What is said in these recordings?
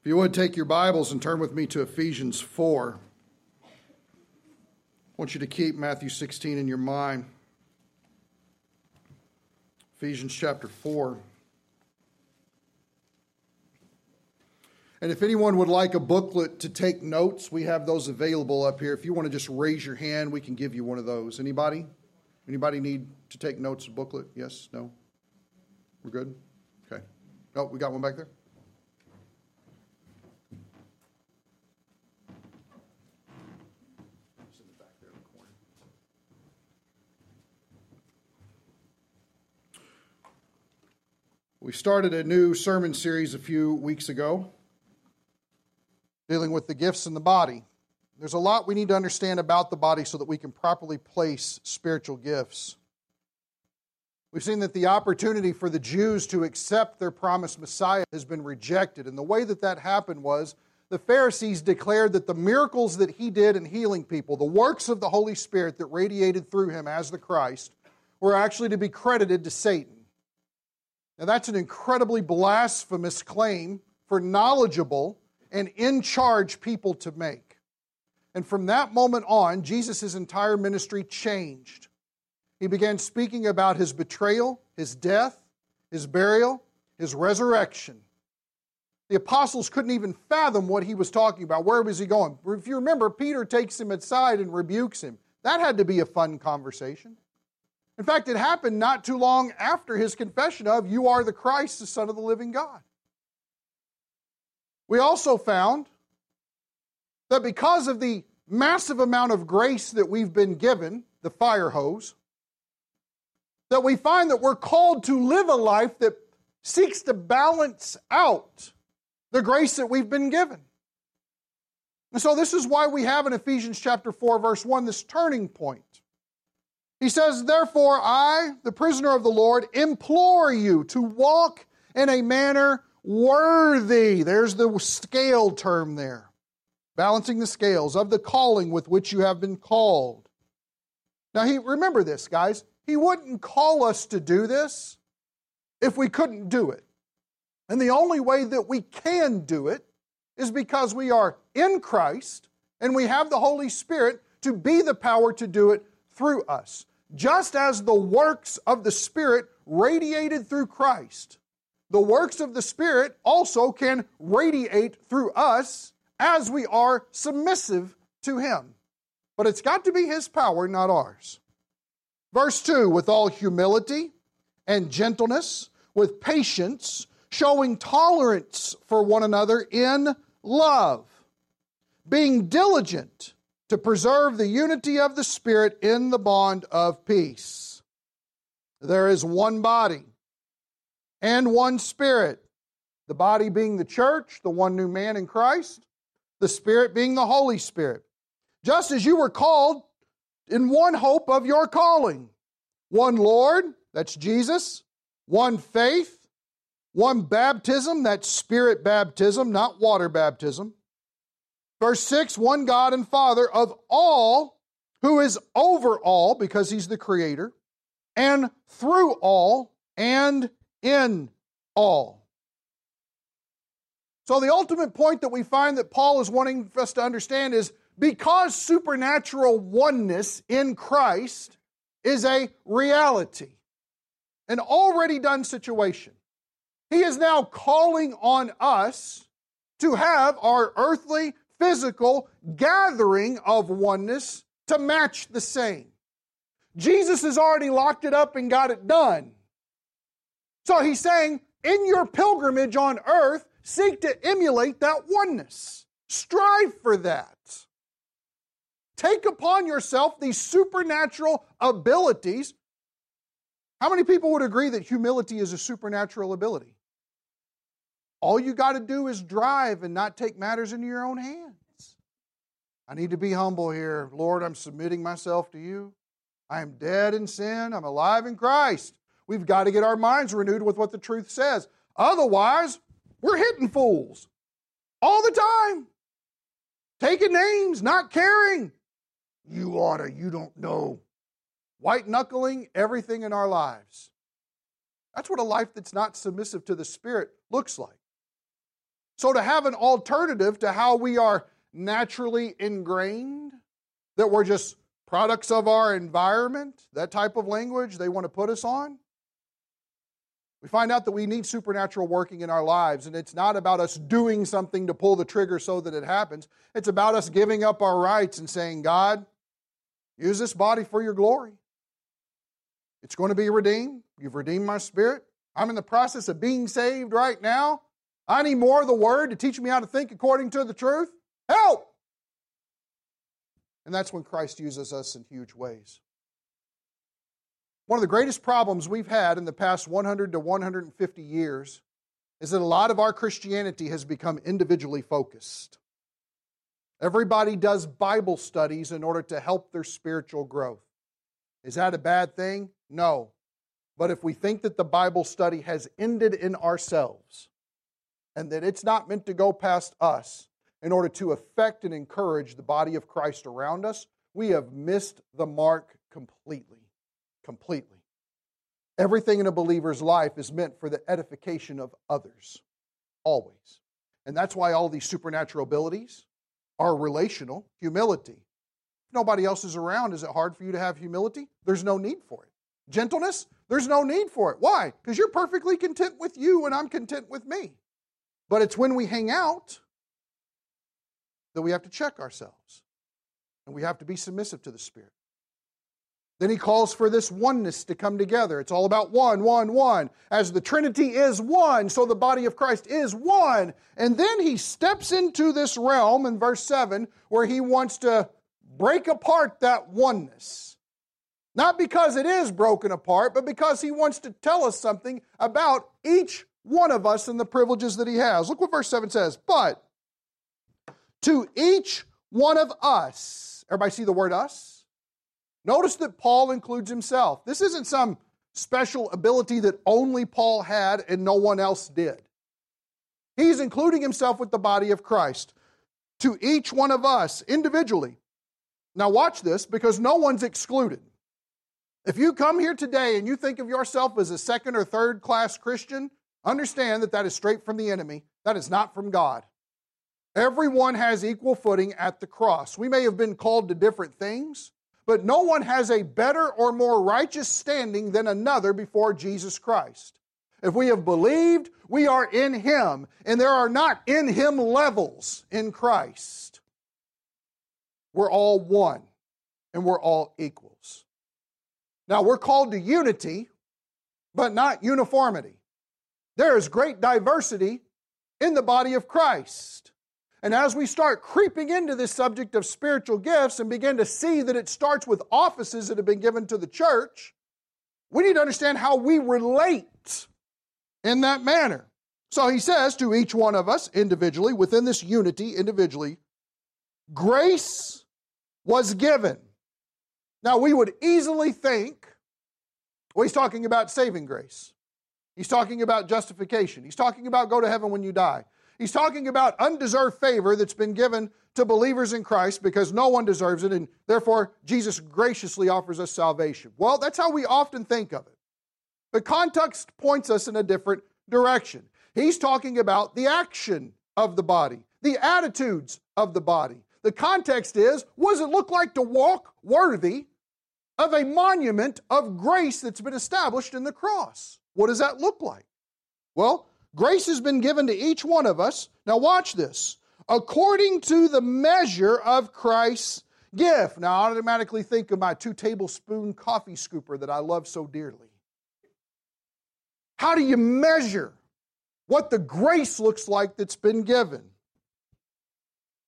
If you would take your Bibles and turn with me to Ephesians 4. I want you to keep Matthew 16 in your mind. Ephesians chapter 4. And if anyone would like a booklet to take notes, we have those available up here. If you want to just raise your hand, we can give you one of those. Anybody? Anybody need to take notes, a booklet? Yes? No? We're good? Okay. Oh, we got one back there? We started a new sermon series a few weeks ago dealing with the gifts in the body. There's a lot we need to understand about the body so that we can properly place spiritual gifts. We've seen that the opportunity for the Jews to accept their promised Messiah has been rejected. And the way that that happened was the Pharisees declared that the miracles that he did in healing people, the works of the Holy Spirit that radiated through him as the Christ, were actually to be credited to Satan. Now, that's an incredibly blasphemous claim for knowledgeable and in charge people to make. And from that moment on, Jesus' entire ministry changed. He began speaking about his betrayal, his death, his burial, his resurrection. The apostles couldn't even fathom what he was talking about. Where was he going? If you remember, Peter takes him aside and rebukes him. That had to be a fun conversation. In fact, it happened not too long after his confession of, You are the Christ, the Son of the living God. We also found that because of the massive amount of grace that we've been given, the fire hose, that we find that we're called to live a life that seeks to balance out the grace that we've been given. And so, this is why we have in Ephesians chapter 4, verse 1, this turning point. He says, Therefore, I, the prisoner of the Lord, implore you to walk in a manner worthy. There's the scale term there. Balancing the scales of the calling with which you have been called. Now, he, remember this, guys. He wouldn't call us to do this if we couldn't do it. And the only way that we can do it is because we are in Christ and we have the Holy Spirit to be the power to do it through us just as the works of the Spirit radiated through Christ, the works of the Spirit also can radiate through us as we are submissive to Him. But it's got to be His power, not ours. Verse 2 with all humility and gentleness, with patience, showing tolerance for one another in love, being diligent to preserve the unity of the Spirit in the bond of peace. There is one body and one Spirit, the body being the church, the one new man in Christ, the Spirit being the Holy Spirit. Just as you were called in one hope of your calling one Lord, that's Jesus, one faith, one baptism, that's Spirit baptism, not water baptism Verse 6 one God and Father of all, who is over all, because he's the creator, and through all, and in all. So, the ultimate point that we find that Paul is wanting us to understand is because supernatural oneness in Christ is a reality, an already done situation, he is now calling on us to have our earthly physical gathering of oneness to match the same. Jesus has already locked it up and got it done. So he's saying, in your pilgrimage on earth, seek to emulate that oneness. Strive for that. Take upon yourself these supernatural abilities. How many people would agree that humility is a supernatural ability? All you got to do is drive and not take matters into your own hands. I need to be humble here. Lord, I'm submitting myself to you. I am dead in sin. I'm alive in Christ. We've got to get our minds renewed with what the truth says. Otherwise, we're hitting fools all the time, taking names, not caring. You oughta, you don't know. White knuckling everything in our lives. That's what a life that's not submissive to the Spirit looks like. So, to have an alternative to how we are naturally ingrained, that we're just products of our environment, that type of language they want to put us on, we find out that we need supernatural working in our lives, and it's not about us doing something to pull the trigger so that it happens. It's about us giving up our rights and saying, God, use this body for your glory. It's going to be redeemed. You've redeemed my spirit. I'm in the process of being saved right now. I need more of the word to teach me how to think according to the truth. Help! And that's when Christ uses us in huge ways. One of the greatest problems we've had in the past 100 to 150 years is that a lot of our Christianity has become individually focused. Everybody does Bible studies in order to help their spiritual growth. Is that a bad thing? No. But if we think that the Bible study has ended in ourselves and that it's not meant to go past us in order to affect and encourage the body of Christ around us, we have missed the mark completely completely. Everything in a believer's life is meant for the edification of others, always. And that's why all these supernatural abilities are relational humility. If nobody else is around, is it hard for you to have humility? There's no need for it. Gentleness? There's no need for it. Why? Because you're perfectly content with you and I'm content with me. But it's when we hang out that we have to check ourselves and we have to be submissive to the Spirit. Then he calls for this oneness to come together. It's all about one, one, one. As the Trinity is one, so the body of Christ is one. And then he steps into this realm in verse 7 where he wants to break apart that oneness. Not because it is broken apart, but because he wants to tell us something about each one of us and the privileges that he has. Look what verse 7 says. But to each one of us, everybody see the word us? Notice that Paul includes himself. This isn't some special ability that only Paul had and no one else did. He's including himself with the body of Christ to each one of us individually. Now, watch this because no one's excluded. If you come here today and you think of yourself as a second or third class Christian, understand that that is straight from the enemy. That is not from God. Everyone has equal footing at the cross. We may have been called to different things, but no one has a better or more righteous standing than another before Jesus Christ. If we have believed, we are in Him, and there are not in Him levels in Christ. We're all one, and we're all equals. Now, we're called to unity, but not uniformity. There is great diversity in the body of Christ. And as we start creeping into this subject of spiritual gifts and begin to see that it starts with offices that have been given to the church, we need to understand how we relate in that manner. So he says to each one of us individually, within this unity individually, grace was given. Now we would easily think, well, he's talking about saving grace. He's talking about justification. He's talking about go to heaven when you die. He's talking about undeserved favor that's been given to believers in Christ because no one deserves it, and therefore Jesus graciously offers us salvation. Well, that's how we often think of it. But context points us in a different direction. He's talking about the action of the body, the attitudes of the body. The context is what does it look like to walk worthy of a monument of grace that's been established in the cross? What does that look like? Well, Grace has been given to each one of us. Now, watch this. According to the measure of Christ's gift. Now, I automatically think of my two tablespoon coffee scooper that I love so dearly. How do you measure what the grace looks like that's been given?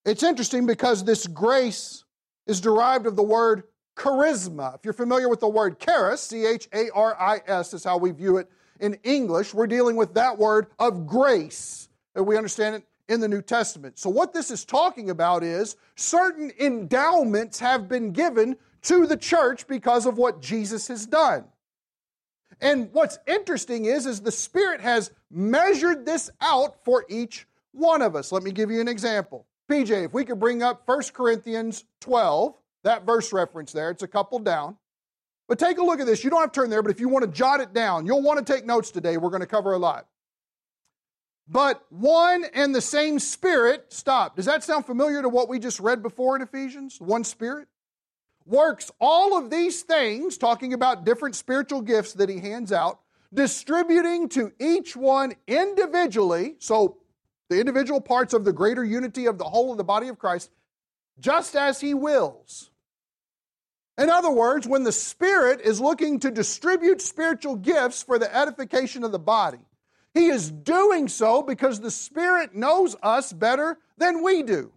It's interesting because this grace is derived of the word charisma. If you're familiar with the word charis, C H A R I S is how we view it in English, we're dealing with that word of grace. that we understand it in the New Testament. So, what this is talking about is certain endowments have been given to the church because of what Jesus has done. And what's interesting is, is the Spirit has measured this out for each one of us. Let me give you an example. PJ, if we could bring up 1 Corinthians 12, that verse reference there, it's a couple down. But take a look at this. You don't have to turn there, but if you want to jot it down, you'll want to take notes today. We're going to cover a lot. but one and the same Spirit, stop. Does that sound familiar to what we just read before in Ephesians? One Spirit? Works all of these things, talking about different spiritual gifts that he hands out, distributing to each one individually, so the individual parts of the greater unity of the whole of the body of Christ, just as he wills. In other words, when the Spirit is looking to distribute spiritual gifts for the edification of the body, he is doing so because the Spirit knows us better than we do.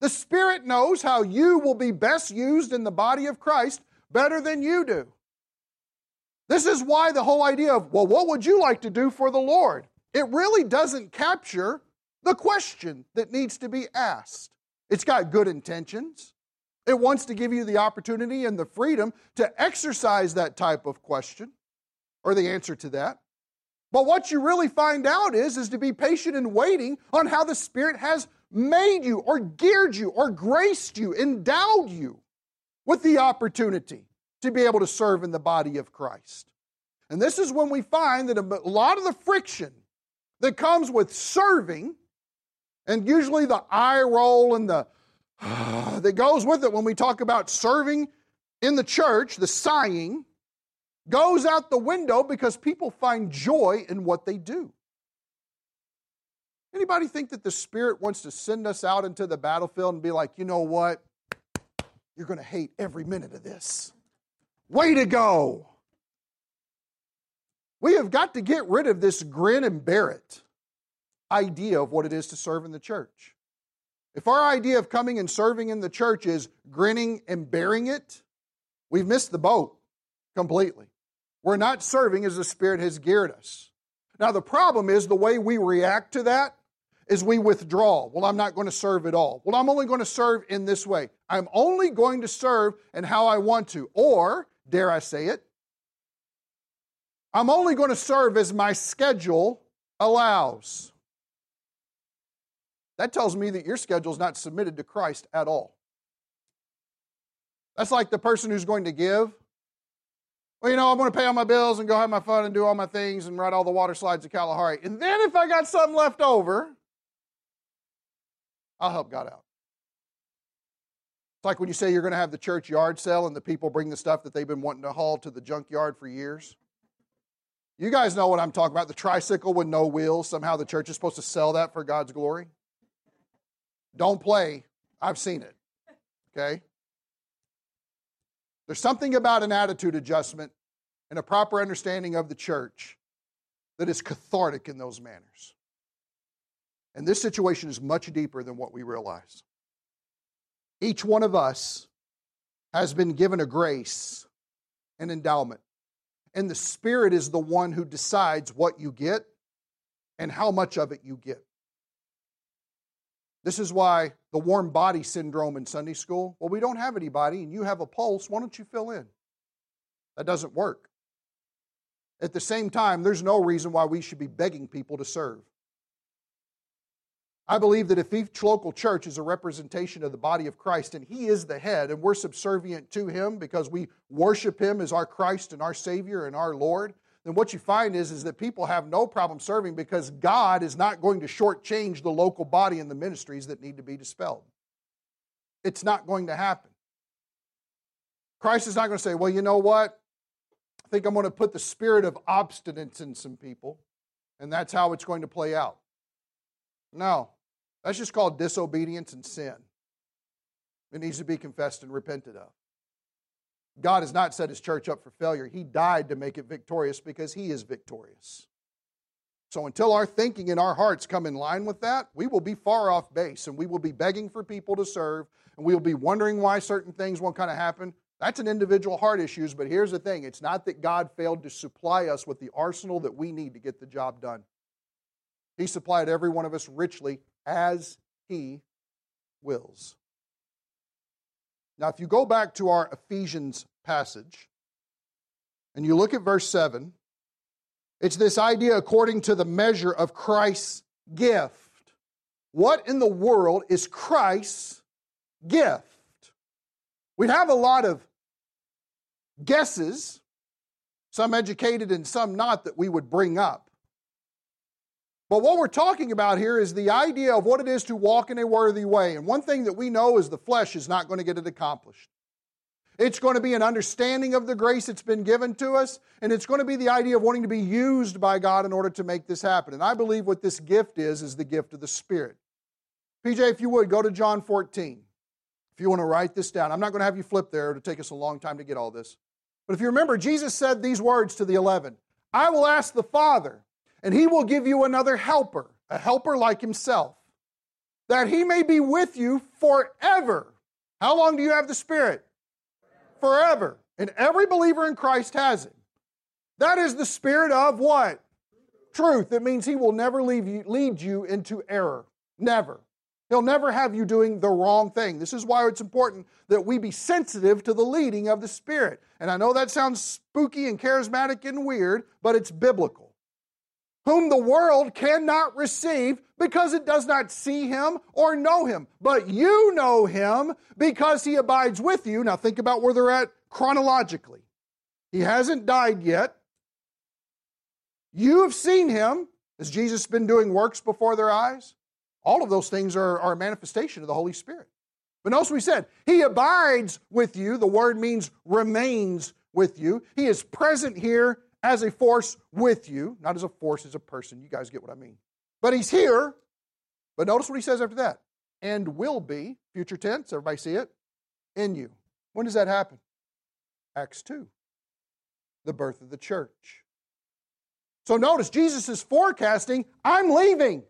The Spirit knows how you will be best used in the body of Christ better than you do. This is why the whole idea of, well, what would you like to do for the Lord? It really doesn't capture the question that needs to be asked. It's got good intentions. It wants to give you the opportunity and the freedom to exercise that type of question or the answer to that. But what you really find out is is to be patient and waiting on how the Spirit has made you or geared you or graced you, endowed you with the opportunity to be able to serve in the body of Christ. And this is when we find that a lot of the friction that comes with serving, and usually the eye roll and the that goes with it when we talk about serving in the church, the sighing, goes out the window because people find joy in what they do. Anybody think that the Spirit wants to send us out into the battlefield and be like, you know what? You're going to hate every minute of this. Way to go. We have got to get rid of this grin and bear it idea of what it is to serve in the church. If our idea of coming and serving in the church is grinning and bearing it, we've missed the boat completely. We're not serving as the Spirit has geared us. Now, the problem is the way we react to that is we withdraw. Well, I'm not going to serve at all. Well, I'm only going to serve in this way. I'm only going to serve in how I want to. Or, dare I say it, I'm only going to serve as my schedule allows. That tells me that your schedule is not submitted to Christ at all. That's like the person who's going to give. Well, you know, I'm going to pay all my bills and go have my fun and do all my things and ride all the water slides at Kalahari. And then if I got something left over, I'll help God out. It's like when you say you're going to have the church yard sale and the people bring the stuff that they've been wanting to haul to the junkyard for years. You guys know what I'm talking about the tricycle with no wheels. Somehow the church is supposed to sell that for God's glory. Don't play. I've seen it. Okay? There's something about an attitude adjustment and a proper understanding of the church that is cathartic in those manners. And this situation is much deeper than what we realize. Each one of us has been given a grace, an endowment. And the Spirit is the one who decides what you get and how much of it you get. This is why the warm body syndrome in Sunday school well, we don't have anybody and you have a pulse. Why don't you fill in? That doesn't work. At the same time, there's no reason why we should be begging people to serve. I believe that if each local church is a representation of the body of Christ and He is the head and we're subservient to Him because we worship Him as our Christ and our Savior and our Lord, then what you find is, is that people have no problem serving because God is not going to shortchange the local body and the ministries that need to be dispelled. It's not going to happen. Christ is not going to say, well, you know what? I think I'm going to put the spirit of obstinance in some people, and that's how it's going to play out. No, that's just called disobedience and sin. It needs to be confessed and repented of. God has not set his church up for failure. He died to make it victorious because he is victorious. So until our thinking and our hearts come in line with that, we will be far off base and we will be begging for people to serve and we will be wondering why certain things won't kind of happen. That's an individual heart issues, but here's the thing it's not that God failed to supply us with the arsenal that we need to get the job done. He supplied every one of us richly as He wills. Now, if you go back to our Ephesians passage and you look at verse 7, it's this idea according to the measure of Christ's gift. What in the world is Christ's gift? We'd have a lot of guesses, some educated and some not, that we would bring up. But what we're talking about here is the idea of what it is to walk in a worthy way. And one thing that we know is the flesh is not going to get it accomplished. It's going to be an understanding of the grace that's been given to us, and it's going to be the idea of wanting to be used by God in order to make this happen. And I believe what this gift is, is the gift of the Spirit. PJ, if you would, go to John 14. If you want to write this down, I'm not going to have you flip there. It'll take us a long time to get all this. But if you remember, Jesus said these words to the eleven I will ask the Father, and he will give you another helper, a helper like himself, that he may be with you forever. How long do you have the Spirit? Forever. And every believer in Christ has it. That is the Spirit of what? Truth. It means he will never leave you, lead you into error. Never. He'll never have you doing the wrong thing. This is why it's important that we be sensitive to the leading of the Spirit. And I know that sounds spooky and charismatic and weird, but it's biblical. Whom the world cannot receive because it does not see him or know him. But you know him because he abides with you. Now think about where they're at chronologically. He hasn't died yet. You have seen him. Has Jesus been doing works before their eyes? All of those things are, are a manifestation of the Holy Spirit. But notice we said, He abides with you. The word means remains with you. He is present here as a force with you, not as a force, as a person. You guys get what I mean. But He's here. But notice what He says after that and will be, future tense, everybody see it, in you. When does that happen? Acts 2, the birth of the church. So notice Jesus is forecasting, I'm leaving.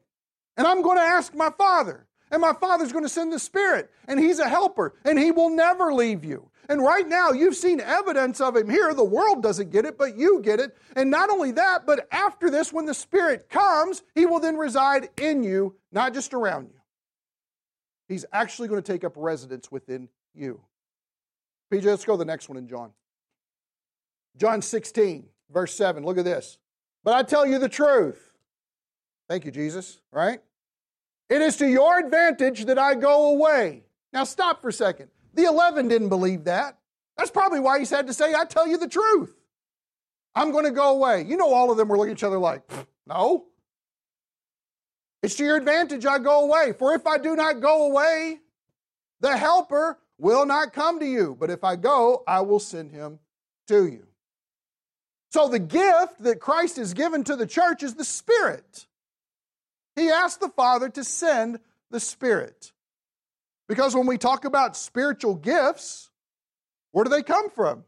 And I'm going to ask my Father. And my Father's going to send the Spirit. And He's a helper. And He will never leave you. And right now, you've seen evidence of Him here. The world doesn't get it, but you get it. And not only that, but after this, when the Spirit comes, He will then reside in you, not just around you. He's actually going to take up residence within you. PJ, let's go to the next one in John. John 16, verse 7. Look at this. But I tell you the truth. Thank you, Jesus, right? It is to your advantage that I go away. Now, stop for a second. The 11 didn't believe that. That's probably why he's had to say, I tell you the truth. I'm going to go away. You know, all of them were looking at each other like, no. It's to your advantage I go away. For if I do not go away, the helper will not come to you. But if I go, I will send him to you. So the gift that Christ has given to the church is the Spirit. He asked the Father to send the Spirit. Because when we talk about spiritual gifts, where do they come from?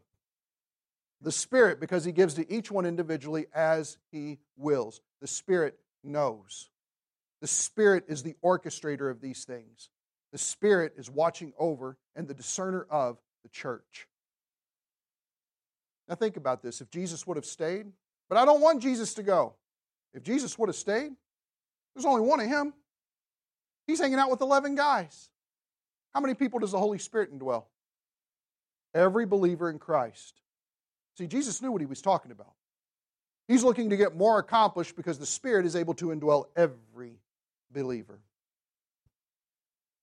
The Spirit, because He gives to each one individually as He wills. The Spirit knows. The Spirit is the orchestrator of these things. The Spirit is watching over and the discerner of the church. Now, think about this. If Jesus would have stayed, but I don't want Jesus to go. If Jesus would have stayed, there's only one of him. He's hanging out with 11 guys. How many people does the Holy Spirit indwell? Every believer in Christ. See, Jesus knew what he was talking about. He's looking to get more accomplished because the Spirit is able to indwell every believer.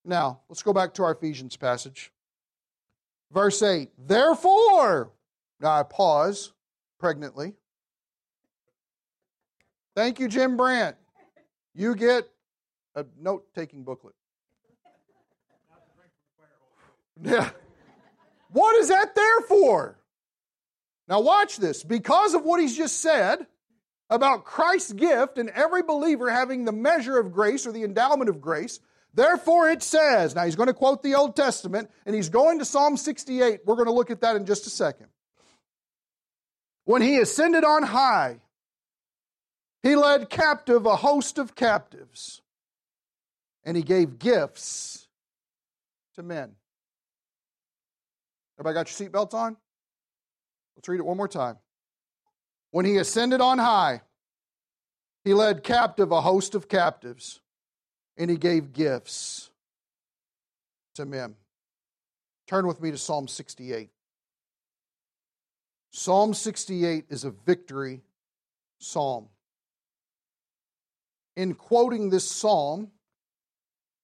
Now, let's go back to our Ephesians passage. Verse 8 Therefore, now I pause pregnantly. Thank you, Jim Brandt you get a note taking booklet. Yeah. What is that there for? Now, watch this. Because of what he's just said about Christ's gift and every believer having the measure of grace or the endowment of grace, therefore it says, now he's going to quote the Old Testament and he's going to Psalm 68. We're going to look at that in just a second. When he ascended on high, he led captive a host of captives, and he gave gifts to men. Everybody got your seatbelts on? Let's read it one more time. When he ascended on high, he led captive a host of captives, and he gave gifts to men. Turn with me to Psalm 68. Psalm 68 is a victory psalm in quoting this psalm,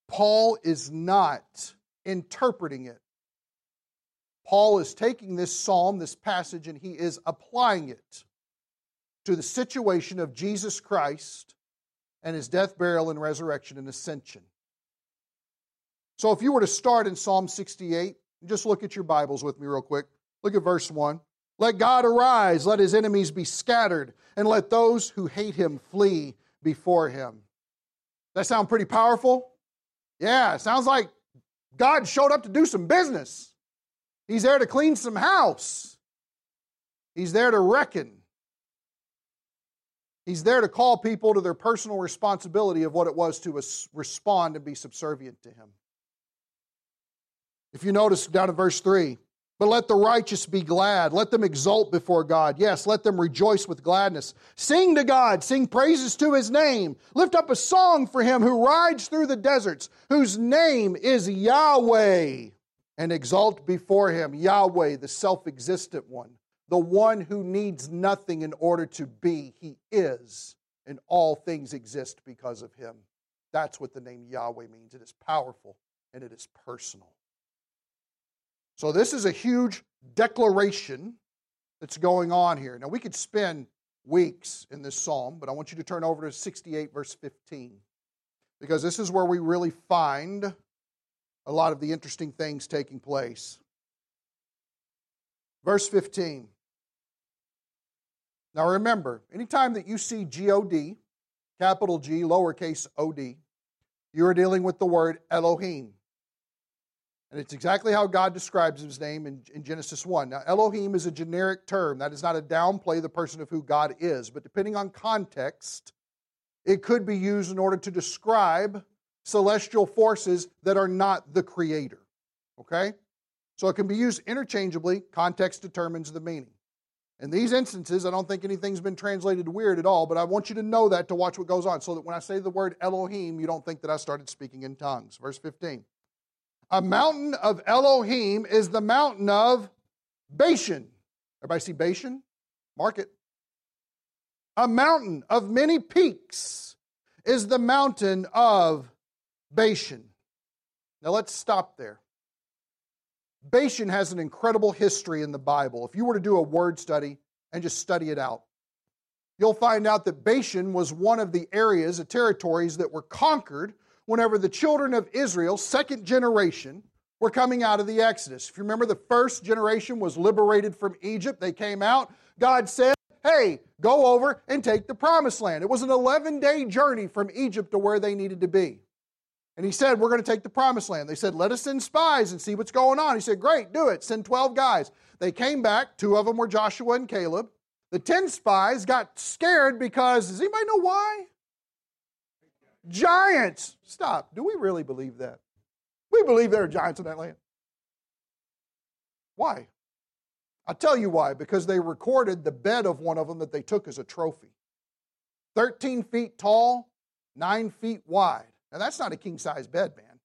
Paul is not interpreting it. Paul is taking this psalm, this passage, and he is applying it to the situation of Jesus Christ and his death, burial, and resurrection and ascension. So if you were to start in Psalm 68, just look at your Bibles with me real quick. Look at verse 1. Let God arise, let his enemies be scattered, and let those who hate him flee before him. That sound pretty powerful? Yeah, sounds like God showed up to do some business. He's there to clean some house. He's there to reckon. He's there to call people to their personal responsibility of what it was to respond and be subservient to Him. If you notice down in verse 3, but let the righteous be glad. Let them exult before God. Yes, let them rejoice with gladness. Sing to God. Sing praises to his name. Lift up a song for him who rides through the deserts, whose name is Yahweh. And exalt before him Yahweh, the self existent one, the one who needs nothing in order to be. He is, and all things exist because of him. That's what the name Yahweh means. It is powerful and it is personal. So, this is a huge declaration that's going on here. Now, we could spend weeks in this psalm, but I want you to turn over to 68, verse 15, because this is where we really find a lot of the interesting things taking place. Verse 15. Now, remember, anytime that you see God, capital G, lowercase od, you are dealing with the word Elohim. And it's exactly how God describes his name in, in, Genesis 1. Now, Elohim is a generic term. That is not a downplay the person of who God is, but depending on context, it could be used in order to describe celestial forces that are not the creator. Okay? So it can be used interchangeably. Context determines the meaning. In these instances, I don't think anything's been translated weird at all, but I want you to know that to watch what goes on so that when I say the word Elohim, you don't think that I started speaking in tongues. Verse 15. A mountain of Elohim is the mountain of Bashan. Everybody see Bashan? Mark it. A mountain of many peaks is the mountain of Bashan. Now let's stop there. Bashan has an incredible history in the Bible. If you were to do a word study and just study it out, you'll find out that Bashan was one of the areas, the territories that were conquered whenever the children of Israel, second generation, were coming out of the Exodus. If you remember, the first generation was liberated from Egypt. They came out. God said, Hey, go over and take the promised land. It was an 11 day journey from Egypt to where they needed to be. And he said, We're going to take the promised land. They said, Let us send spies and see what's going on. He said, Great, do it. Send 12 guys. They came back. Two of them were Joshua and Caleb. The 10 spies got scared because, does anybody know why? Giants. Stop. Do we really believe that? We believe there are giants in that land. Why? I'll tell you why. Because they recorded the bed of one of them that they took as a trophy. 13 feet tall, 9 feet wide. Now, that's not a king size bed, man.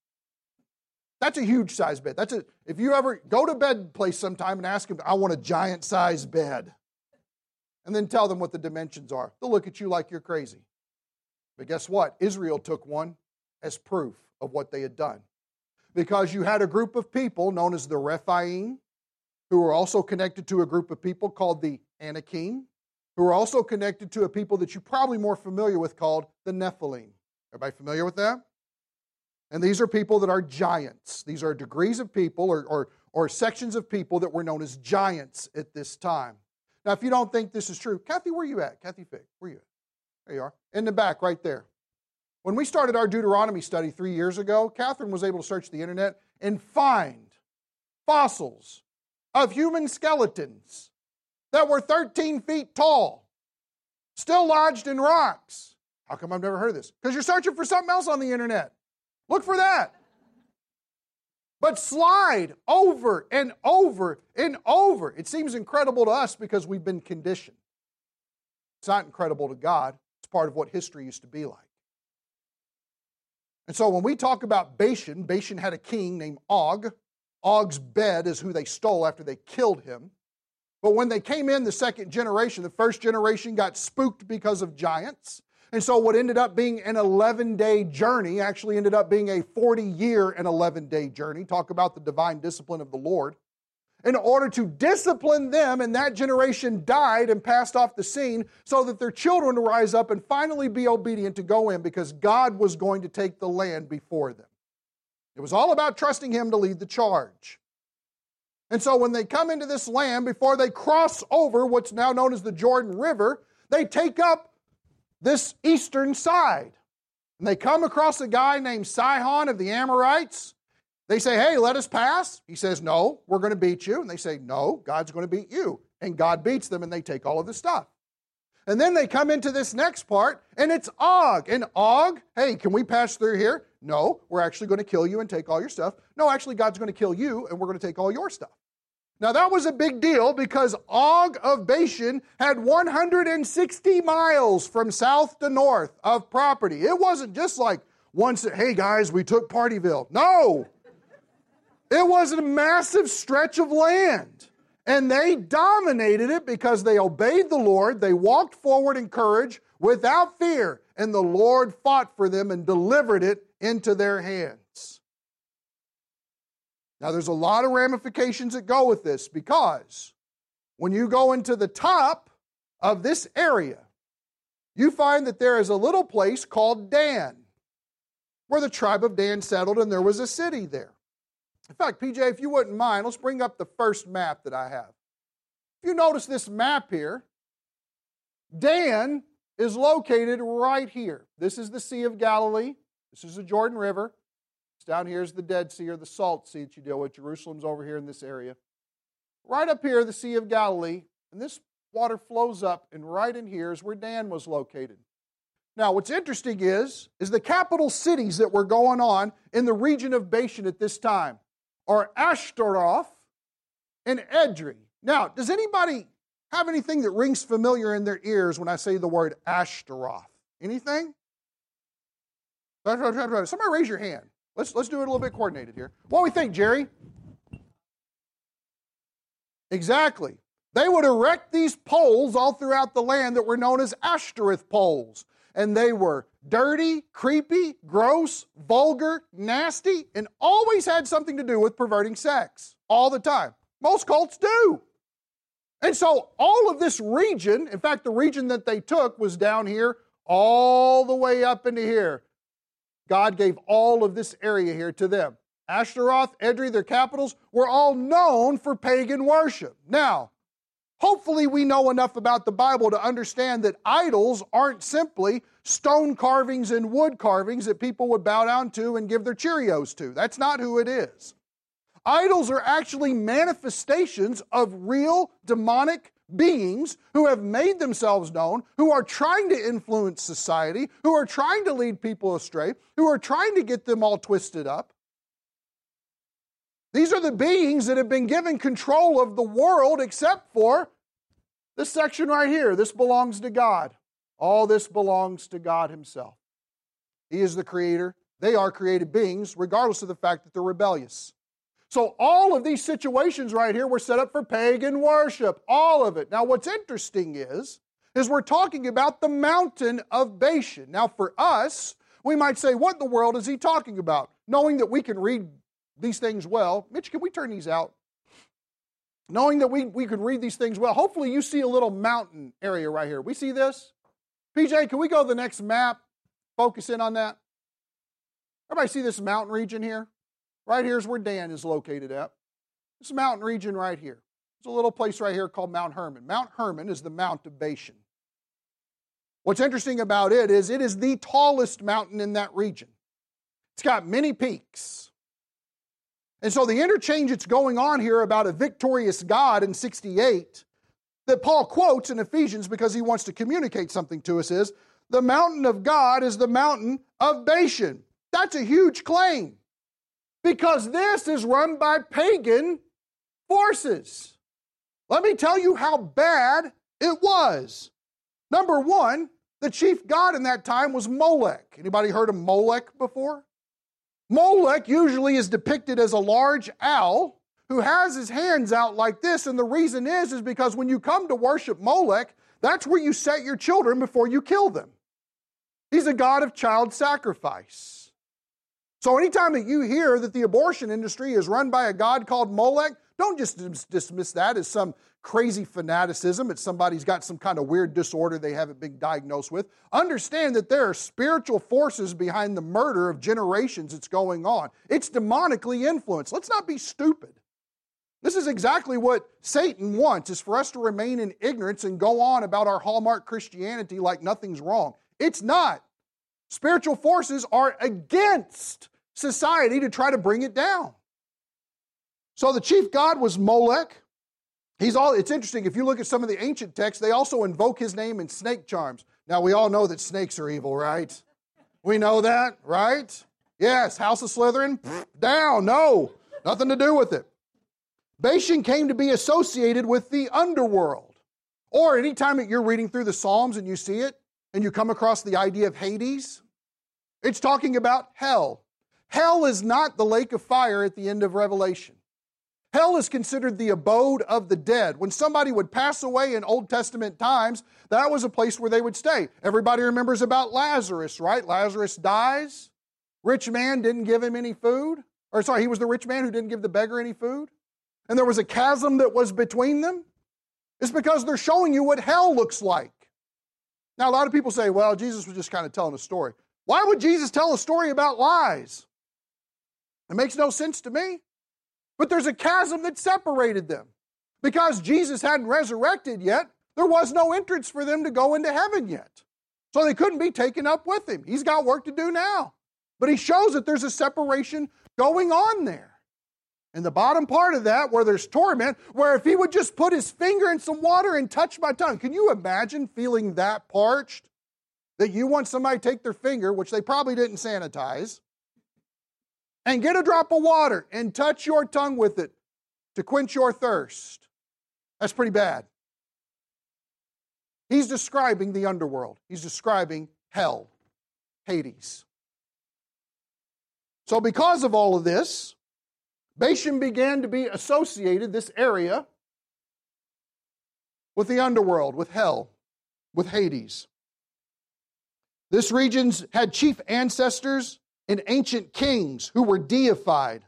That's a huge size bed. That's a, if you ever go to bed place sometime and ask them, I want a giant size bed, and then tell them what the dimensions are, they'll look at you like you're crazy. But guess what? Israel took one as proof of what they had done. Because you had a group of people known as the Rephaim, who were also connected to a group of people called the Anakim, who were also connected to a people that you're probably more familiar with called the Nephilim. Everybody familiar with that? And these are people that are giants. These are degrees of people or, or, or sections of people that were known as giants at this time. Now, if you don't think this is true, Kathy, where are you at? Kathy Fick, where are you at? There you are. In the back, right there. When we started our Deuteronomy study three years ago, Catherine was able to search the internet and find fossils of human skeletons that were 13 feet tall, still lodged in rocks. How come I've never heard of this? Because you're searching for something else on the internet. Look for that. But slide over and over and over. It seems incredible to us because we've been conditioned. It's not incredible to God. It's part of what history used to be like. And so when we talk about Bashan, Bashan had a king named Og. Og's bed is who they stole after they killed him. But when they came in the second generation, the first generation got spooked because of giants. And so what ended up being an 11 day journey actually ended up being a 40 year and 11 day journey. Talk about the divine discipline of the Lord. in order to discipline them, and that generation died and passed off the scene so that their children would rise up and finally be obedient to go in because God was going to take the land before them. It was all about trusting Him to lead the charge. And so when they come into this land, before they cross over what's now known as the Jordan River, they take up this eastern side. And they come across a guy named Sihon of the Amorites. They say, Hey, let us pass. He says, No, we're going to beat you. And they say, No, God's going to beat you. And God beats them, and they take all of the stuff. And then they come into this next part, and it's Og. And Og, hey, can we pass through here? No, we're actually going to kill you and take all your stuff. No, actually, God's going to kill you, and we're going to take all your stuff. Now, that was a big deal because Og of Bashan had 160 miles from south to north of property. It wasn't just like once, hey guys, we took Partyville. No, it was a massive stretch of land. And they dominated it because they obeyed the Lord. They walked forward in courage without fear. And the Lord fought for them and delivered it into their hands. Now, there's a lot of ramifications that go with this because when you go into the top of this area, you find that there is a little place called Dan, where the tribe of Dan settled, and there was a city there. In fact, PJ, if you wouldn't mind, let's bring up the first map that I have. If you notice this map here, Dan is located right here. This is the Sea of Galilee. This is the Jordan River. Down here is the Dead Sea or the Salt Sea that you deal with. Jerusalem's over here in this area. Right up here, the Sea of Galilee, and this water flows up, and right in here is where Dan was located. Now, what's interesting is, is the capital cities that were going on in the region of Bashan at this time are Ashtaroth and Edrei. Now, does anybody have anything that rings familiar in their ears when I say the word Ashtaroth? Anything? Somebody raise your hand. Let's, let's do it a little bit coordinated here. What do we think, Jerry? Exactly. They would erect these poles all throughout the land that were known as Ashtoreth poles. And they were dirty, creepy, gross, vulgar, nasty, and always had something to do with perverting sex all the time. Most cults do. And so all of this region, in fact, the region that they took was down here all the way up into here. God gave all of this area here to them. Ashtaroth, Edrei, their capitals, were all known for pagan worship. Now, hopefully, we know enough about the Bible to understand that idols aren't simply stone carvings and wood carvings that people would bow down to and give their Cheerios to. That's not who it is. Idols are actually manifestations of real demonic beings who have made themselves known, who are trying to influence society, who are trying to lead people astray, who are trying to get them all twisted up. These are the beings that have been given control of the world, except for this section right here. This belongs to God. All this belongs to God Himself. He is the creator. They are created beings, regardless of the fact that they're rebellious. So, all of these situations right here were set up for pagan worship, all of it. Now, what's interesting is, is we're talking about the mountain of Bashan. Now, for us, we might say, what in the world is he talking about? Knowing that we can read these things well. Mitch, can we turn these out? Knowing that we, we could read these things well, hopefully you see a little mountain area right here. We see this? PJ, can we go to the next map? Focus in on that. Everybody see this mountain region here? Right here is where Dan is located at. This mountain region right here. There's a little place right here called Mount Hermon. Mount Hermon is the Mount of Bashan. What's interesting about it is it is the tallest mountain in that region. It's got many peaks. And so the interchange that's going on here about a victorious God in 68 that Paul quotes in Ephesians because he wants to communicate something to us is the mountain of God is the mountain of Bashan. That's a huge claim because this is run by pagan forces. Let me tell you how bad it was. Number one, the chief god in that time was Molech. Anybody heard of Molech before? Molech usually is depicted as a large owl who has his hands out like this, and the reason is is because when you come to worship Molech, that's where you set your children before you kill them. He's a god of child sacrifice. So anytime that you hear that the abortion industry is run by a god called Molech, Don't just dismiss that as some crazy fanaticism. It's somebody's got some kind of weird disorder they haven't been diagnosed with. Understand that there are spiritual forces behind the murder of generations that's going on. It's demonically influenced. Let's not be stupid. This is exactly what Satan wants is for us to remain in ignorance and go on about our hallmark Christianity like nothing's wrong. It's not. Spiritual forces are against society to try to bring it down. So the chief god was Molech. He's all it's interesting if you look at some of the ancient texts, they also invoke his name in snake charms. Now we all know that snakes are evil, right? We know that, right? Yes, House of Slytherin, down, no, nothing to do with it. Bashan came to be associated with the underworld. Or anytime that you're reading through the Psalms and you see it, and you come across the idea of Hades, it's talking about hell. Hell is not the lake of fire at the end of Revelation. Hell is considered the abode of the dead. When somebody would pass away in Old Testament times, that was a place where they would stay. Everybody remembers about Lazarus, right? Lazarus dies. Rich man didn't give him any food. Or, sorry, he was the rich man who didn't give the beggar any food. And there was a chasm that was between them. It's because they're showing you what hell looks like. Now, a lot of people say, well, Jesus was just kind of telling a story. Why would Jesus tell a story about lies? It makes no sense to me. But there's a chasm that separated them. Because Jesus hadn't resurrected yet, there was no entrance for them to go into heaven yet. So they couldn't be taken up with him. He's got work to do now. But he shows that there's a separation going on there. And the bottom part of that, where there's torment, where if he would just put his finger in some water and touch my tongue, can you imagine feeling that parched? That you want somebody to take their finger, which they probably didn't sanitize, and get a drop of water and touch your tongue with it to quench your thirst. That's pretty bad. He's describing the underworld, he's describing hell, Hades. So, because of all of this, Bashan began to be associated, this area, with the underworld, with hell, with Hades. This region's had chief ancestors and ancient kings who were deified.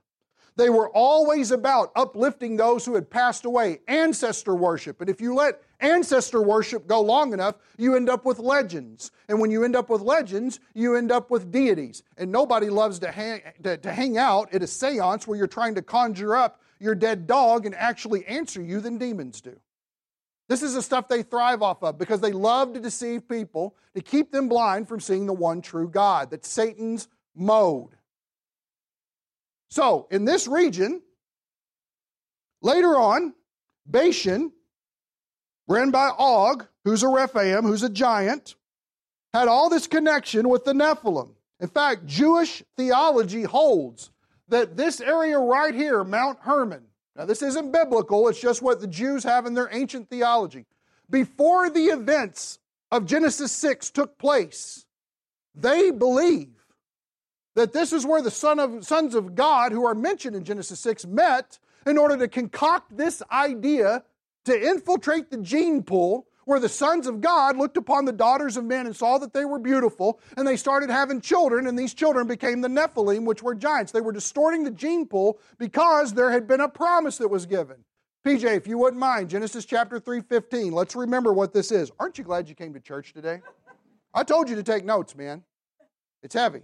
They were always about uplifting those who had passed away, ancestor worship. And if you let ancestor worship go long enough, you end up with legends. And when you end up with legends, you end up with deities. And nobody loves to hang, to, to hang out at a seance where you're trying to conjure up your dead dog and actually answer you than demons do. This is the stuff they thrive off of because they love to deceive people to keep them blind from seeing the one true God. That's Satan's mode. So, in this region, later on, Bashan, ran by Og, who's a Rephaim, who's a giant, had all this connection with the Nephilim. In fact, Jewish theology holds that this area right here, Mount Hermon, now this isn't biblical, it's just what the Jews have in their ancient theology. Before the events of Genesis 6 took place, they believe that this is where the son of, sons of God, who are mentioned in Genesis 6, met in order to concoct this idea to infiltrate the gene pool where the sons of God looked upon the daughters of men and saw that they were beautiful, and they started having children, and these children became the Nephilim, which were giants. They were distorting the gene pool because there had been a promise that was given. PJ, if you wouldn't mind, Genesis chapter 3:15. Let's remember what this is. Aren't you glad you came to church today? I told you to take notes, man. It's heavy.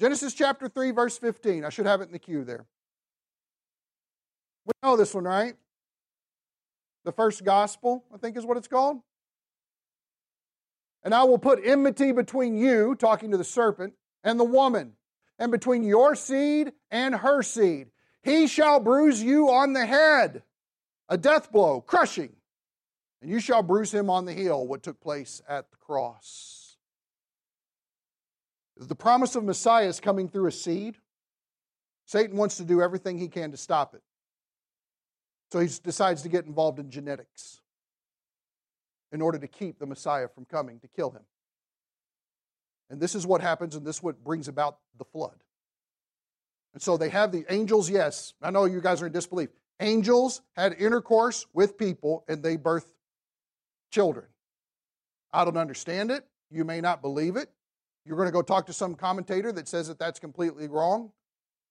Genesis chapter 3, verse 15. I should have it in the queue there. We know this one, right? The first gospel, I think is what it's called. And I will put enmity between you, talking to the serpent, and the woman, and between your seed and her seed. He shall bruise you on the head, a death blow, crushing, and you shall bruise him on the heel, what took place at the cross. The promise of Messiah is coming through a seed. Satan wants to do everything he can to stop it. So he decides to get involved in genetics in order to keep the Messiah from coming to kill him. And this is what happens, and this is what brings about the flood. And so they have the angels, yes, I know you guys are in disbelief. Angels had intercourse with people and they birthed children. I don't understand it. You may not believe it. You're going to go talk to some commentator that says that that's completely wrong.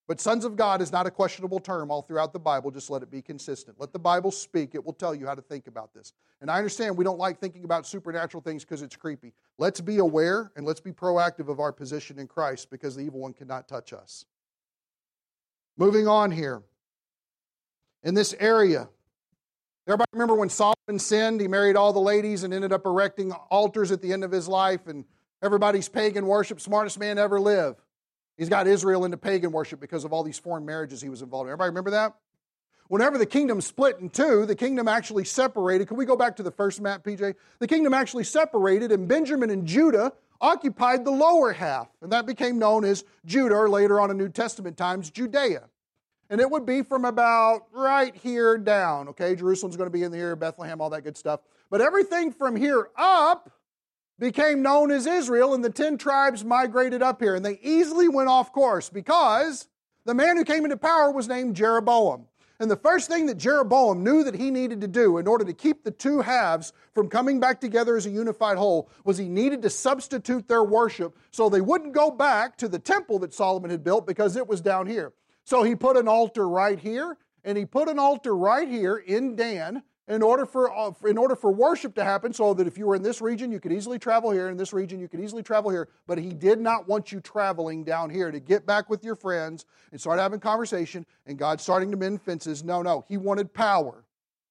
But sons of God is not a questionable term all throughout the Bible. Just let it be consistent. Let the Bible speak. It will tell you how to think about this. And I understand we don't like thinking about supernatural things because it's creepy. Let's be aware and let's be proactive of our position in Christ because the evil one cannot touch us. Moving on here. In this area, everybody remember when Solomon sinned? He married all the ladies and ended up erecting altars at the end of his life, and everybody's pagan worship, smartest man ever live. He's got Israel into pagan worship because of all these foreign marriages he was involved in. Everybody remember that? Whenever the kingdom split in two, the kingdom actually separated. Can we go back to the first map, PJ? The kingdom actually separated, and Benjamin and Judah occupied the lower half, and that became known as Judah, or later on in New Testament times, Judea. And it would be from about right here down. Okay, Jerusalem's going to be in here, Bethlehem, all that good stuff. But everything from here up became known as Israel, and the 10 tribes migrated up here. And they easily went off course because the man who came into power was named Jeroboam. And the first thing that Jeroboam knew that he needed to do in order to keep the two halves from coming back together as a unified whole was he needed to substitute their worship so they wouldn't go back to the temple that Solomon had built because it was down here. So he put an altar right here, and he put an altar right here in Dan in order for uh, in order for worship to happen so that if you were in this region you could easily travel here in this region you could easily travel here. But he did not want you traveling down here to get back with your friends and start having conversation and god starting to mend fences. No no. He wanted power.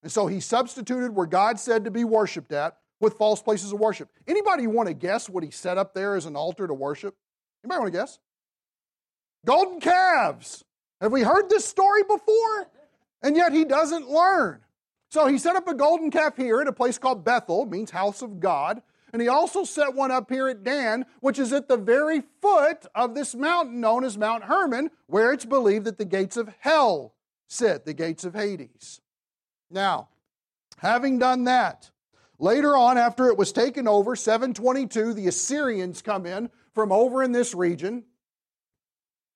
And so he substituted where god said to be worshiped at with false places of worship. Anybody want to guess what he set up there as an altar to worship? Anybody want to guess? Golden calves. Have we heard this story before? And yet he doesn't learn so he set up a golden calf here at a place called Bethel, means house of God. And he also set one up here at Dan, which is at the very foot of this mountain known as Mount Hermon, where it's believed that the gates of hell sit, the gates of Hades. Now, having done that, later on, after it was taken over, 722, the Assyrians come in from over in this region.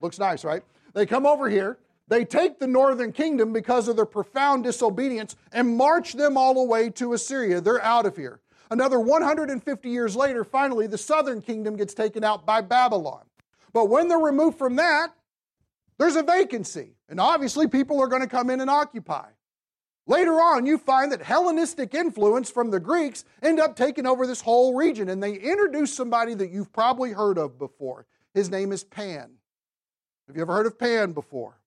Looks nice, right? They come over here they take the northern kingdom because of their profound disobedience and march them all away to Assyria. They're out of here. Another 150 years later, finally, the southern kingdom gets taken out by Babylon. But when they're removed from that, there's a vacancy. And obviously, people are going to come in and occupy. Later on, you find that Hellenistic influence from the Greeks end up taking over this whole region, and they introduce somebody that you've probably heard of before. His name is Pan. Have you ever heard of Pan before?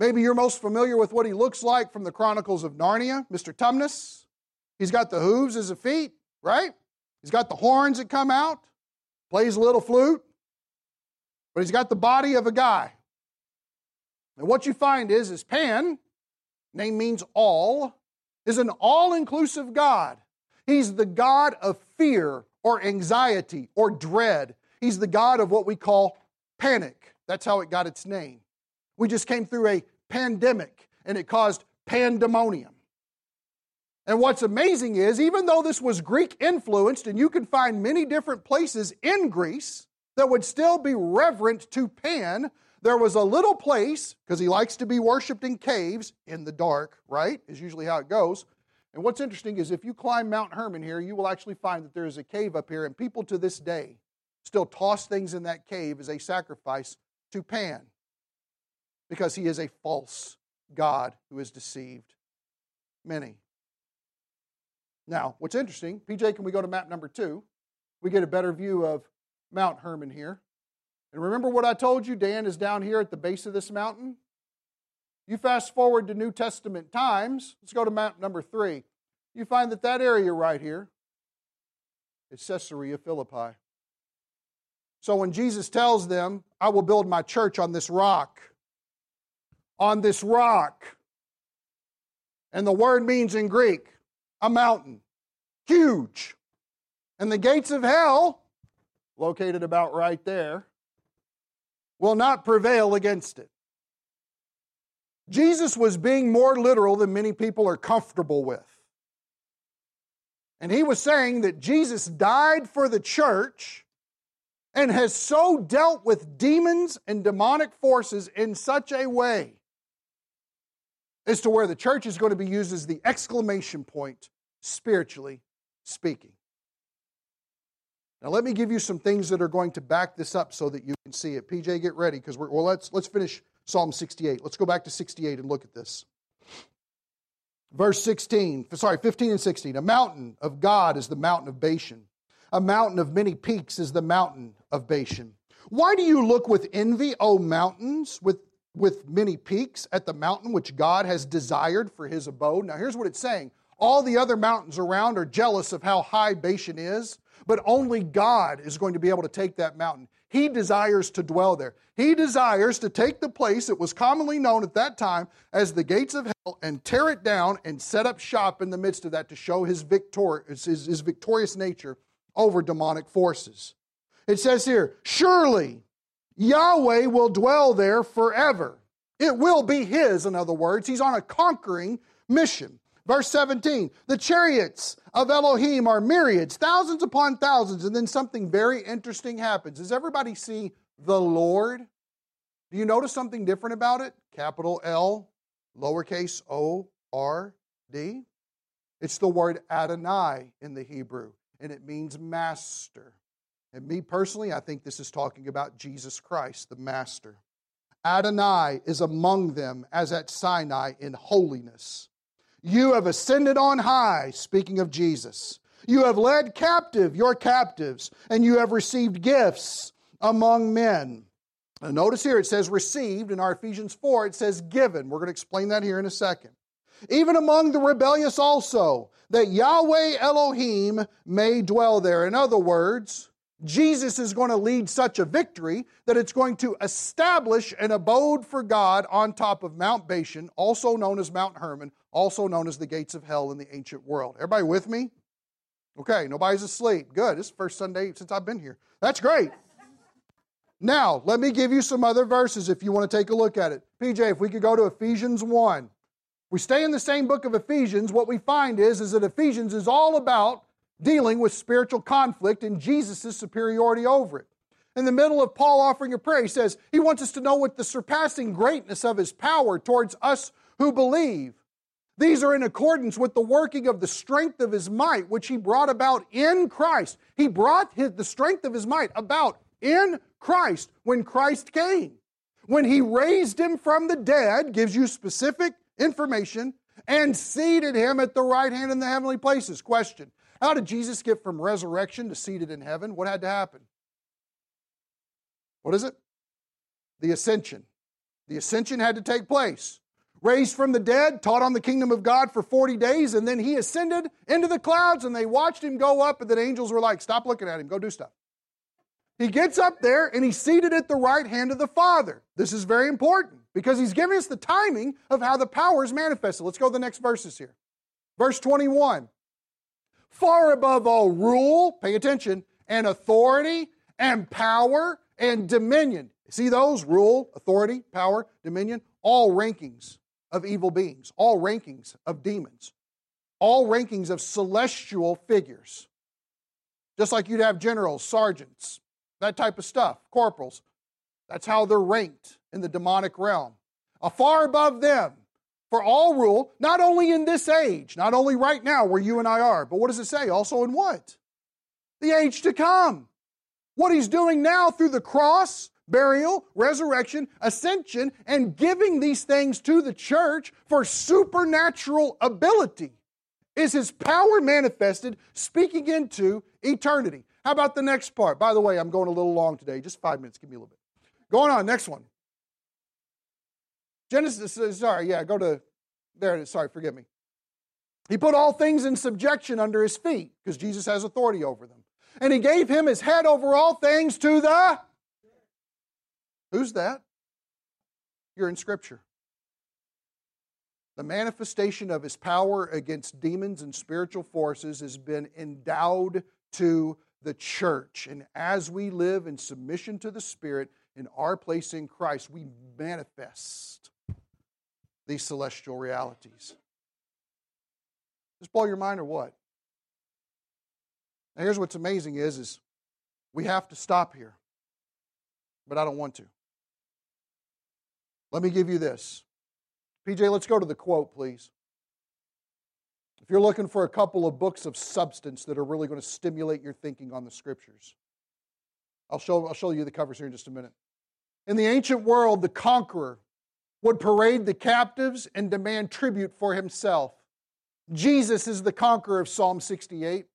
Maybe you're most familiar with what he looks like from the Chronicles of Narnia, Mr. Tumnus. He's got the hooves as a feet, right? He's got the horns that come out, plays a little flute, but he's got the body of a guy. And what you find is, is Pan, name means all, is an all inclusive God. He's the God of fear or anxiety or dread. He's the God of what we call panic. That's how it got its name. We just came through a pandemic and it caused pandemonium. And what's amazing is, even though this was Greek influenced, and you can find many different places in Greece that would still be reverent to Pan, there was a little place, because he likes to be worshiped in caves in the dark, right? Is usually how it goes. And what's interesting is if you climb Mount Hermon here, you will actually find that there is a cave up here, and people to this day still toss things in that cave as a sacrifice to Pan because he is a false God who has deceived many. Now, what's interesting, PJ, can we go to map number two? We get a better view of Mount Hermon here. And remember what I told you? Dan is down here at the base of this mountain. You fast forward to New Testament times. Let's go to map number three. You find that that area right here is Caesarea Philippi. So when Jesus tells them, I will build my church on this rock, on this rock. And the word means in Greek a mountain, huge. And the gates of hell, located about right there, will not prevail against it. Jesus was being more literal than many people are comfortable with. And he was saying that Jesus died for the church and has so dealt with demons and demonic forces in such a way as to where the church is going to be used as the exclamation point, spiritually speaking. Now, let me give you some things that are going to back this up so that you can see it. PJ, get ready because we're well. Let's let's finish Psalm 68. Let's go back to 68 and look at this. Verse 16, sorry, 15 and 16. A mountain of God is the mountain of Bashan. A mountain of many peaks is the mountain of Bashan. Why do you look with envy, O mountains, with, with many peaks, at the mountain which God has desired for his abode? Now, here's what it's saying all the other mountains around are jealous of how high Bashan is, but only God is going to be able to take that mountain. He desires to dwell there. He desires to take the place that was commonly known at that time as the gates of hell and tear it down and set up shop in the midst of that to show his, victor- his, his victorious nature over demonic forces. It says here, surely Yahweh will dwell there forever. It will be his, in other words. He's on a conquering mission. Verse 17, the chariots of Elohim are myriads, thousands upon thousands. And then something very interesting happens. Does everybody see the Lord? Do you notice something different about it? Capital L, lowercase o, r, d. It's the word Adonai in the Hebrew, and it means master. And me personally, I think this is talking about Jesus Christ, the master. Adonai is among them as at Sinai in holiness. You have ascended on high, speaking of Jesus. You have led captive your captives, and you have received gifts among men. Now notice here it says received. In our Ephesians 4, it says given. We're going to explain that here in a second. Even among the rebellious also, that Yahweh Elohim may dwell there. In other words, Jesus is going to lead such a victory that it's going to establish an abode for God on top of Mount Bashan, also known as Mount Hermon, also known as the gates of hell in the ancient world. Everybody with me? Okay, nobody's asleep. Good. This is the first Sunday since I've been here. That's great. Now, let me give you some other verses if you want to take a look at it. PJ, if we could go to Ephesians 1. We stay in the same book of Ephesians. What we find is, is that Ephesians is all about dealing with spiritual conflict and Jesus' superiority over it. In the middle of Paul offering a prayer, he says he wants us to know what the surpassing greatness of his power towards us who believe. These are in accordance with the working of the strength of his might, which he brought about in Christ. He brought his, the strength of his might about in Christ when Christ came. When he raised him from the dead, gives you specific information, and seated him at the right hand in the heavenly places. Question How did Jesus get from resurrection to seated in heaven? What had to happen? What is it? The ascension. The ascension had to take place raised from the dead, taught on the kingdom of God for 40 days, and then he ascended into the clouds and they watched him go up, and then angels were like, Stop looking at him, go do stuff. He gets up there and he's seated at the right hand of the Father. This is very important because he's giving us the timing of how the power is manifested. Let's go to the next verses here. Verse 21 Far above all rule, pay attention, and authority and power and dominion. See those? Rule, authority, power, dominion, all rankings of evil beings, all rankings of demons, all rankings of celestial figures. Just like you'd have generals, sergeants, that type of stuff, corporals. That's how they're ranked in the demonic realm. Far above them for all rule, not only in this age, not only right now where you and I are, but what does it say? Also in what? The age to come. What he's doing now through the cross, burial, resurrection, ascension, and giving these things to the church for supernatural ability is his power manifested, speaking into eternity. How about the next part? By the way, I'm going a little long today, just five minutes, give me a little bit. Going on, next one. Genesis, sorry, yeah, go to, there it is, sorry, forgive me. He put all things in subjection under his feet because Jesus has authority over them. And he gave him his head over all things to the Who's that? You're in Scripture. The manifestation of his power against demons and spiritual forces has been endowed to the church. And as we live in submission to the Spirit in our place in Christ, we manifest these celestial realities. Just blow your mind or what? Now here's what's amazing is, is we have to stop here. But I don't want to. Let me give you this. PJ, let's go to the quote, please. If you're looking for a couple of books of substance that are really going to stimulate your thinking on the scriptures, I'll show, I'll show you the covers here in just a minute. In the ancient world, the conqueror would parade the captives and demand tribute for himself. Jesus is the conqueror of Psalm 68,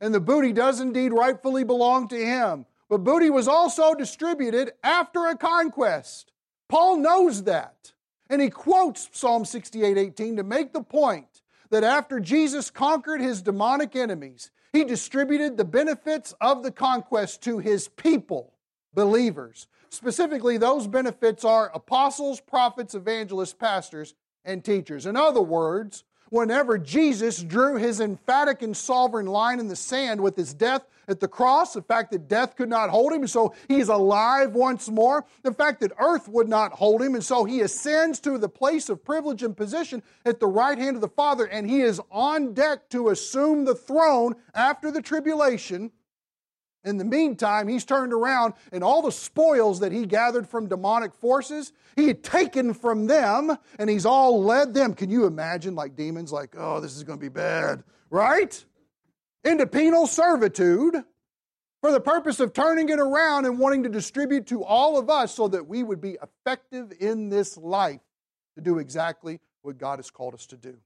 and the booty does indeed rightfully belong to him. But booty was also distributed after a conquest. Paul knows that. And he quotes Psalm 68 18 to make the point that after Jesus conquered his demonic enemies, he distributed the benefits of the conquest to his people, believers. Specifically, those benefits are apostles, prophets, evangelists, pastors, and teachers. In other words, whenever Jesus drew his emphatic and sovereign line in the sand with his death at the cross, the fact that death could not hold him, and so he is alive once more, the fact that earth would not hold him, and so he ascends to the place of privilege and position at the right hand of the Father, and he is on deck to assume the throne after the tribulation. In the meantime, he's turned around and all the spoils that he gathered from demonic forces, he had taken from them and he's all led them. Can you imagine, like demons, like, oh, this is going to be bad, right? Into penal servitude for the purpose of turning it around and wanting to distribute to all of us so that we would be effective in this life to do exactly what God has called us to do.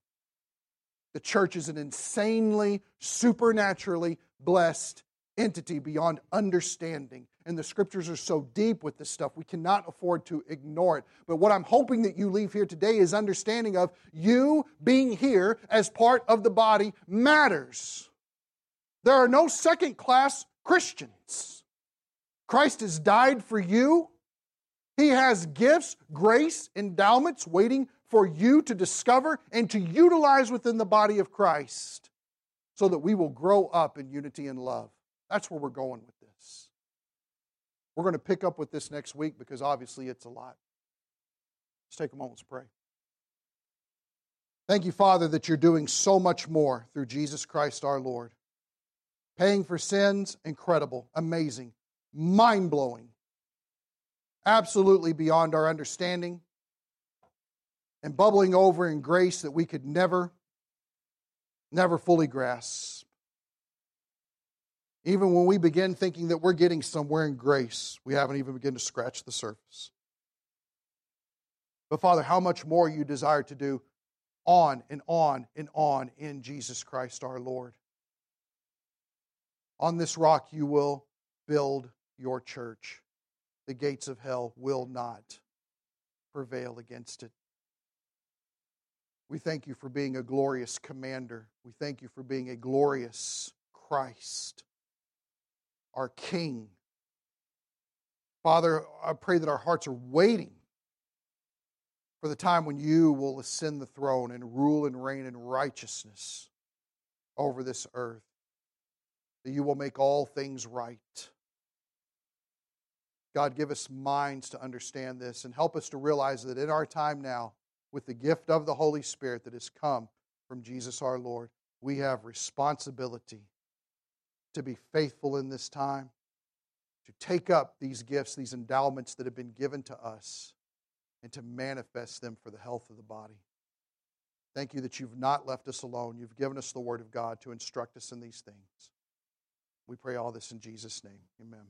The church is an insanely, supernaturally blessed entity beyond understanding. And the scriptures are so deep with this stuff, we cannot afford to ignore it. But what I'm hoping that you leave here today is understanding of you being here as part of the body matters. There are no second class Christians. Christ has died for you. He has gifts, grace, endowments waiting for you to discover and to utilize within the body of Christ so that we will grow up in unity and love. That's where we're going with this. We're going to pick up with this next week because obviously it's a lot. Let's take a moment to pray. Thank you, Father, that you're doing so much more through Jesus Christ our Lord. Paying for sins, incredible, amazing, mind blowing, absolutely beyond our understanding, and bubbling over in grace that we could never, never fully grasp. Even when we begin thinking that we're getting somewhere in grace, we haven't even begun to scratch the surface. But Father, how much more you desire to do on and on and on in Jesus Christ our Lord. On this rock you will build your church. The gates of hell will not prevail against it. We thank you for being a glorious commander. We thank you for being a glorious Christ our King. Father, I pray that our hearts are waiting for the time when you will ascend the throne and rule and reign in righteousness over this earth, that you will make all things right. God, give us minds to understand this and help us to realize that in our time now, with the gift of the Holy Spirit that has come from Jesus our Lord, we have responsibility to be faithful in this time, to take up these gifts, these endowments that have been given to us, and to manifest them for the health of the body. Thank you that you've not left us alone. You've given us the Word of God to instruct us in these things. We pray all this in Jesus' name. Amen.